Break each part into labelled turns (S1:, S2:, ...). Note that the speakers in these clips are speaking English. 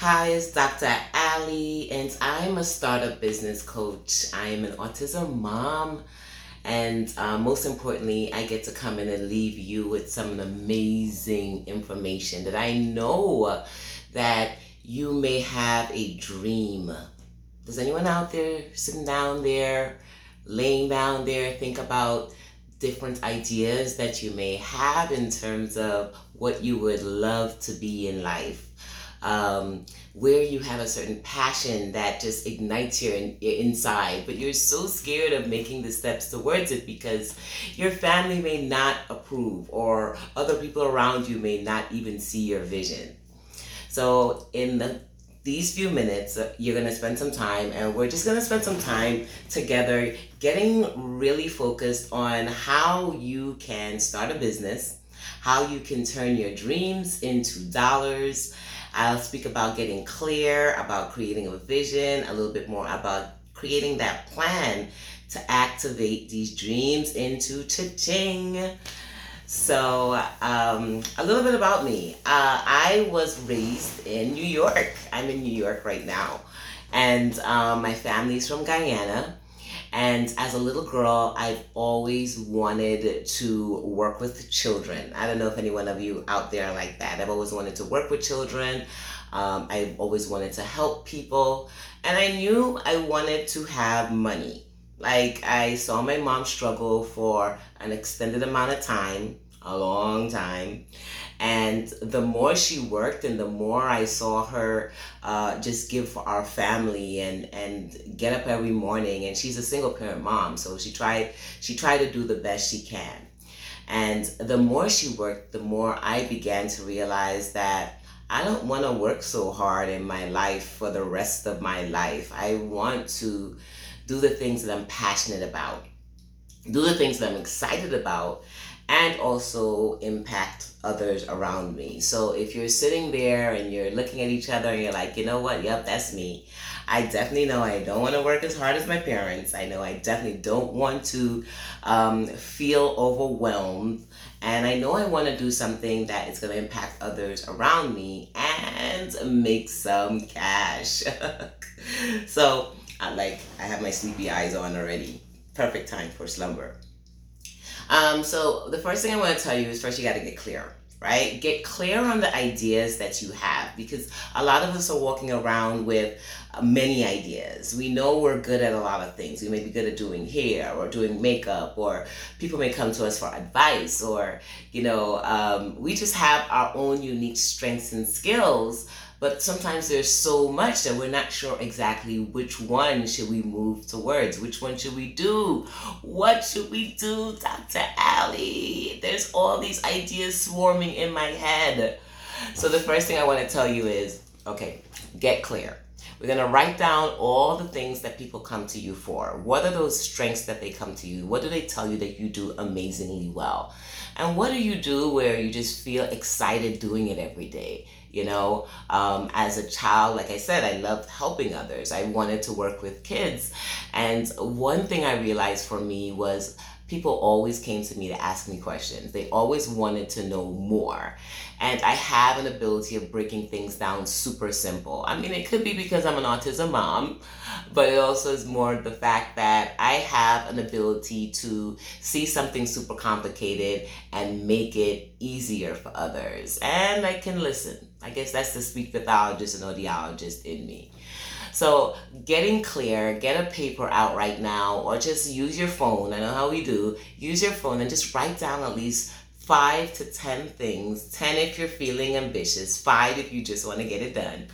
S1: Hi, it's Dr. Ali, and I'm a startup business coach. I am an autism mom, and uh, most importantly, I get to come in and leave you with some amazing information that I know that you may have a dream. Does anyone out there sitting down there, laying down there, think about different ideas that you may have in terms of what you would love to be in life? Um, where you have a certain passion that just ignites your, your inside, but you're so scared of making the steps towards it because your family may not approve or other people around you may not even see your vision. So, in the these few minutes, uh, you're to spend some time, and we're just to spend some time together getting really focused on how you can start a business, how you can turn your dreams into dollars. I'll speak about getting clear, about creating a vision, a little bit more about creating that plan to activate these dreams into cha-ching. So, um, a little bit about me. Uh, I was raised in New York. I'm in New York right now. And um, my family's from Guyana. And as a little girl, I've always wanted to work with children. I don't know if any one of you out there like that. I've always wanted to work with children. Um, I've always wanted to help people. And I knew I wanted to have money. Like I saw my mom struggle for an extended amount of time, a long time. And the more she worked and the more I saw her uh, just give for our family and, and get up every morning. And she's a single parent mom, so she tried she tried to do the best she can. And the more she worked, the more I began to realize that I don't want to work so hard in my life for the rest of my life. I want to do the things that I'm passionate about, do the things that I'm excited about, and also impact others around me. So if you're sitting there and you're looking at each other and you're like, you know what, yep, that's me. I definitely know I don't want to work as hard as my parents. I know I definitely don't want to um, feel overwhelmed. And I know I want to do something that is going to impact others around me and make some cash. so I like I have my sleepy eyes on already. Perfect time for slumber. Um, so the first thing I want to tell you is first you got to get clear, right? Get clear on the ideas that you have because a lot of us are walking around with uh, many ideas. We know we're good at a lot of things. We may be good at doing hair or doing makeup, or people may come to us for advice, or you know, um, we just have our own unique strengths and skills but sometimes there's so much that we're not sure exactly which one should we move towards which one should we do what should we do dr ali there's all these ideas swarming in my head so the first thing i want to tell you is okay get clear we're going to write down all the things that people come to you for. What are those strengths that they come to you? What do they tell you that you do amazingly well? And what do you do where you just feel excited doing it every day? You know, um, as a child, like I said, I loved helping others. I wanted to work with kids. And one thing I realized for me was people always came to me to ask me questions. They always wanted to know more. And I have an ability of breaking things down super simple. I mean, it could be because I'm an autism mom, but it also is more the fact that I have an ability to see something super complicated and make it easier for others. And I can listen. I guess that's the speech pathologist and audiologist in me. So, getting clear, get a paper out right now, or just use your phone. I know how we do. Use your phone and just write down at least five to 10 things 10 if you're feeling ambitious, five if you just want to get it done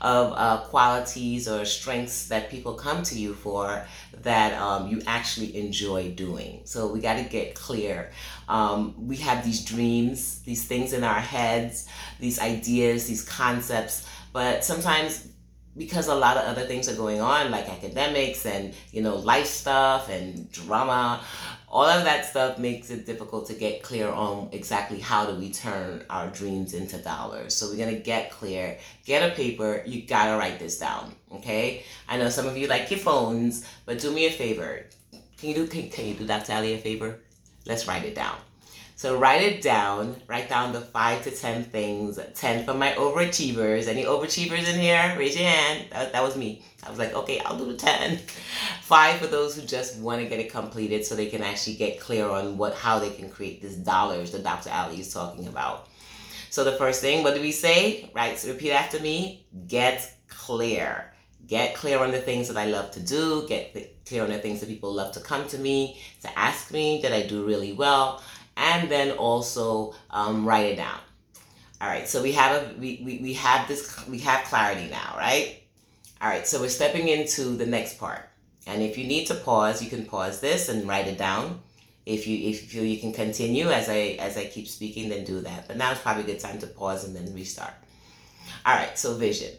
S1: of uh, qualities or strengths that people come to you for that um, you actually enjoy doing. So we got to get clear. Um, we have these dreams, these things in our heads, these ideas, these concepts, but sometimes because a lot of other things are going on like academics and you know life stuff and drama all of that stuff makes it difficult to get clear on exactly how do we turn our dreams into dollars. So we're to get clear. Get a paper. You got to write this down okay? I know some of you like your phones but do me a favor. Can you do can, can you do dr ali a favor? Let's write it down So write it down. Write down the five to ten things. Ten for my overachievers. Any overachievers in here? Raise your hand. That, that was me. I was like, okay, I'll do the ten. Five for those who just want to get it completed, so they can actually get clear on what how they can create these dollars that Dr. Ali is talking about. So the first thing, what do we say? Right. So repeat after me. Get clear. Get clear on the things that I love to do. Get clear on the things that people love to come to me to ask me that I do really well and then also um, write it down. All right, so we have a we, we, we have this we have clarity now, right? All right, so we're stepping into the next part. And if you need to pause, you can pause this and write it down. If you if you feel you can continue as I as I keep speaking, then do that. But now it's probably a good time to pause and then restart. All right, so vision.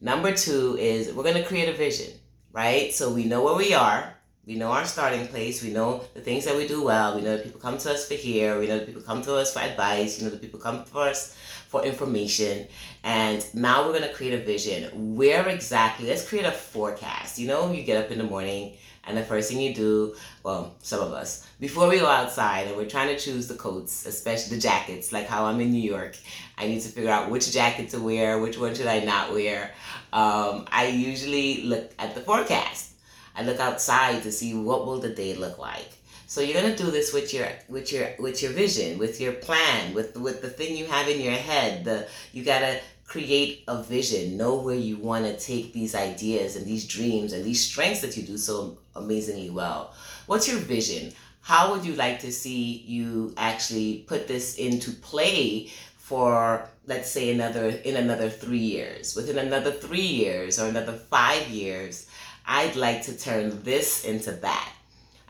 S1: Number two is we're gonna create a vision, right? So we know where we are, we know our starting place. We know the things that we do well. We know that people come to us for here. We know that people come to us for advice. You know that people come to us for information. And now we're going to create a vision. Where exactly? Let's create a forecast. You know, you get up in the morning and the first thing you do, well, some of us, before we go outside and we're trying to choose the coats, especially the jackets, like how I'm in New York, I need to figure out which jacket to wear, which one should I not wear. Um, I usually look at the forecast I look outside to see what will the day look like. So you're gonna do this with your with your with your vision, with your plan, with with the thing you have in your head. The you gotta create a vision, know where you want to take these ideas and these dreams and these strengths that you do so amazingly well. What's your vision? How would you like to see you actually put this into play for let's say another in another 3 years. Within another 3 years or another 5 years, I'd like to turn this into that.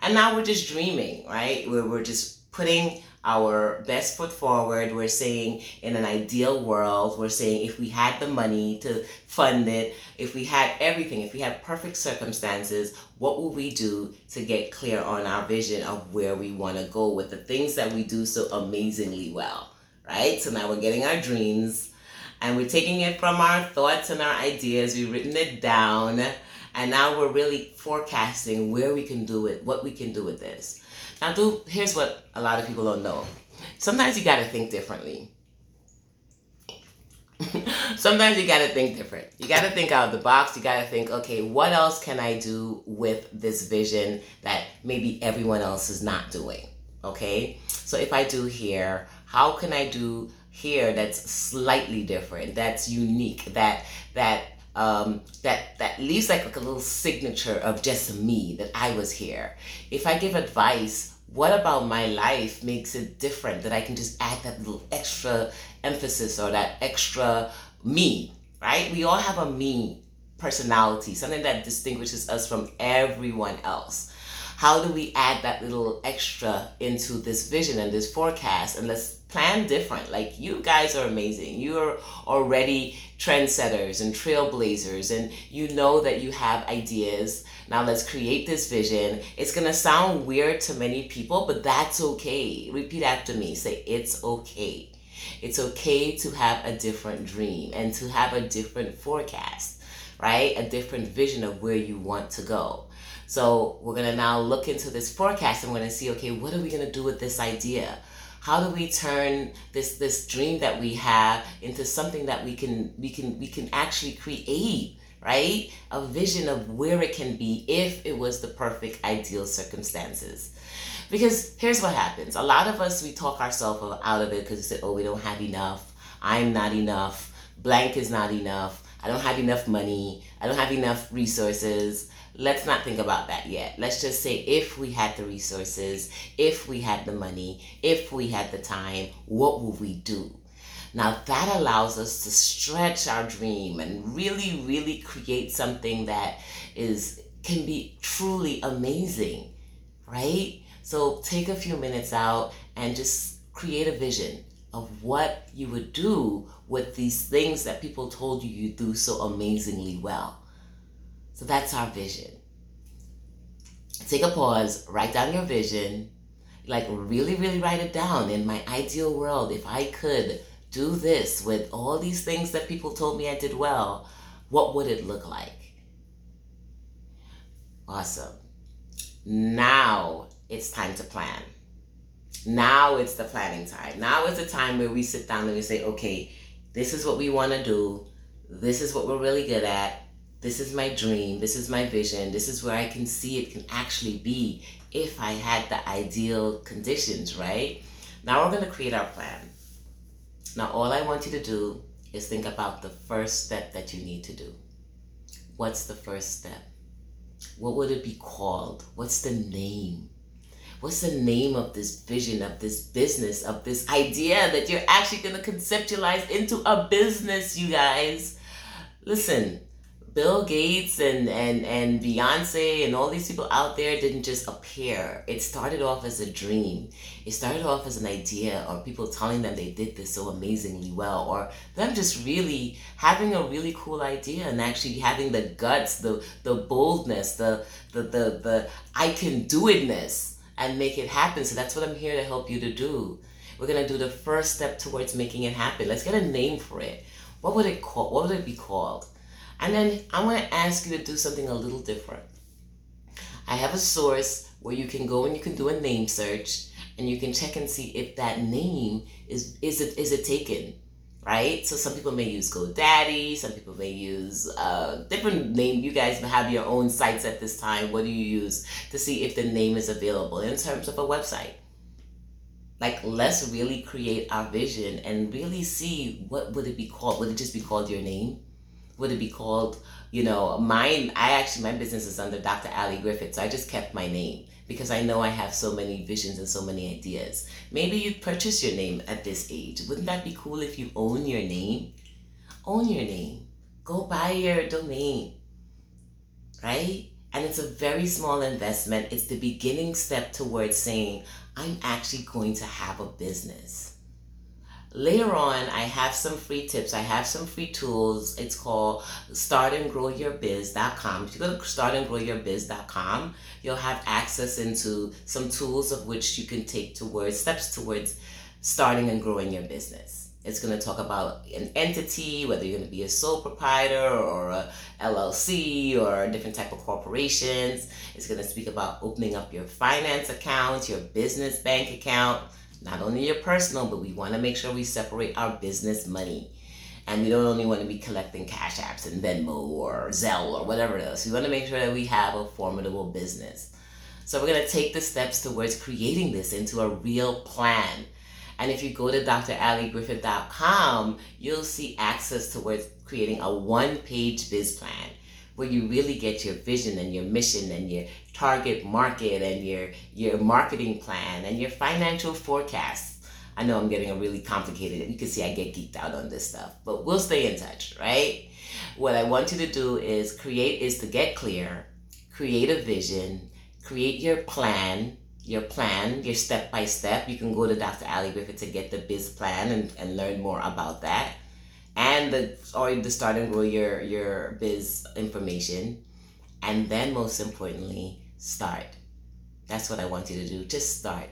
S1: And now we're just dreaming, right? We're, we're just putting our best foot forward. We're saying in an ideal world, we're saying if we had the money to fund it, if we had everything, if we had perfect circumstances, what will we do to get clear on our vision of where we want to go with the things that we do so amazingly well, right? So now we're getting our dreams and we're taking it from our thoughts and our ideas. We've written it down and now we're really forecasting where we can do it, what we can do with this. Now, do here's what a lot of people don't know. Sometimes you got to think differently. Sometimes you got to think different. You got to think out of the box. You got to think, okay, what else can I do with this vision that maybe everyone else is not doing? Okay? So if I do here, how can I do here that's slightly different, that's unique, that that um, that that leaves like, like a little signature of just me that I was here. If I give advice, what about my life makes it different that I can just add that little extra emphasis or that extra me, right? We all have a me personality, something that distinguishes us from everyone else. How do we add that little extra into this vision and this forecast? And let's plan different. Like you guys are amazing. You're already trendsetters and trailblazers, and you know that you have ideas. Now let's create this vision. It's gonna sound weird to many people, but that's okay. Repeat after me. Say, it's okay. It's okay to have a different dream and to have a different forecast, right? A different vision of where you want to go. So we're gonna now look into this forecast and we're gonna see, okay, what are we gonna do with this idea? how do we turn this this dream that we have into something that we can we can we can actually create right a vision of where it can be if it was the perfect ideal circumstances because here's what happens a lot of us we talk ourselves out of it because we say oh we don't have enough i'm not enough blank is not enough i don't have enough money i don't have enough resources let's not think about that yet. Let's just say if we had the resources, if we had the money, if we had the time, what would we do? Now that allows us to stretch our dream and really, really create something that is can be truly amazing, right? So take a few minutes out and just create a vision of what you would do with these things that people told you you do so amazingly well. So that's our vision. Take a pause, write down your vision, like really, really write it down. In my ideal world, if I could do this with all these things that people told me I did well, what would it look like? Awesome. Now it's time to plan. Now it's the planning time. Now is the time where we sit down and we say, okay, this is what we want to do. This is what we're really good at. This is my dream. This is my vision. This is where I can see it can actually be if I had the ideal conditions, right? Now we're going to create our plan. Now, all I want you to do is think about the first step that you need to do. What's the first step? What would it be called? What's the name? What's the name of this vision, of this business, of this idea that you're actually going to conceptualize into a business, you guys? Listen, Bill Gates and, and, and Beyonce and all these people out there didn't just appear. It started off as a dream. It started off as an idea or people telling them they did this so amazingly well or them just really having a really cool idea and actually having the guts, the, the boldness, the, the, the, the I can do itness and make it happen. So that's what I'm here to help you to do. We're to do the first step towards making it happen. Let's get a name for it. What would it call? What would it be called? And then I want to ask you to do something a little different. I have a source where you can go and you can do a name search and you can check and see if that name is is it is it taken right? So some people may use godaddy some people may use uh, different name you guys have your own sites at this time. What do you use to see if the name is available in terms of a website? Like let's really create our vision and really see what would it be called? Would it just be called your name? Would it be called you know mine? I actually my business is under dr ali griffith so i just kept my name because i know i have so many visions and so many ideas. Maybe you purchase your name at this age. Wouldn't that be cool if you own your name? Own your name. Go buy your domain right? And it's a very small investment. It's the beginning step towards saying i'm actually going to have a business Later on, I have some free tips. I have some free tools. It's called startandgrowyourbiz.com. If you go to startandgrowyourbiz.com, you'll have access into some tools of which you can take towards steps towards starting and growing your business. It's going to talk about an entity, whether you're going to be a sole proprietor or a LLC or a different type of corporations. It's going to speak about opening up your finance account, your business bank account not only your personal, but we want to make sure we separate our business money. And we don't only want to be collecting cash apps and Venmo or Zelle or whatever is. We want to make sure that we have a formidable business. So we're going to take the steps towards creating this into a real plan. And if you go to draligriffith.com, you'll see access towards creating a one page biz plan where you really get your vision and your mission and your target market and your your marketing plan and your financial forecasts. I know I'm getting a really complicated. You can see I get geeked out on this stuff, but we'll stay in touch, right? What I want you to do is create is to get clear, create a vision, create your plan, your plan, your step by step. You can go to Dr. Ali Griffith to get the biz plan and, and learn more about that and the or the start and grow your your biz information. And then most importantly start. That's what i want you to do. Just start.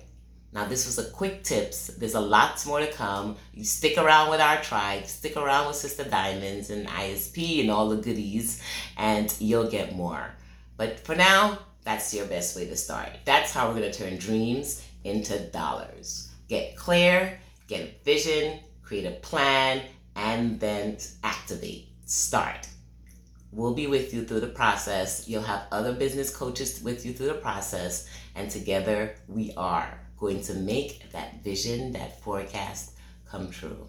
S1: Now this was a quick tips. There's a lot more to come. You stick around with our tribe. Stick around with sister diamonds and isp and all the goodies and you'll get more. But for now that's your best way to start. That's how we're going to turn dreams into dollars. Get clear get a vision create a plan and then activate, start. We'll be with you through the process. You'll have other business coaches with you through the process, and together we are going to make that vision, that forecast come true.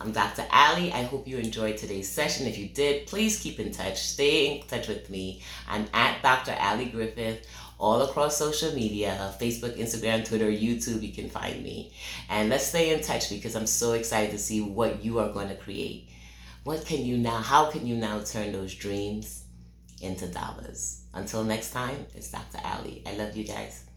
S1: I'm Dr. Ali. I hope you enjoyed today's session. If you did, please keep in touch. Stay in touch with me. I'm at Dr. Ali Griffith all across social media Facebook, Instagram, Twitter, YouTube. You can find me. And let's stay in touch because I'm so excited to see what you are going to create. What can you now, how can you now turn those dreams into dollars? Until next time, it's Dr. Ali. I love you guys.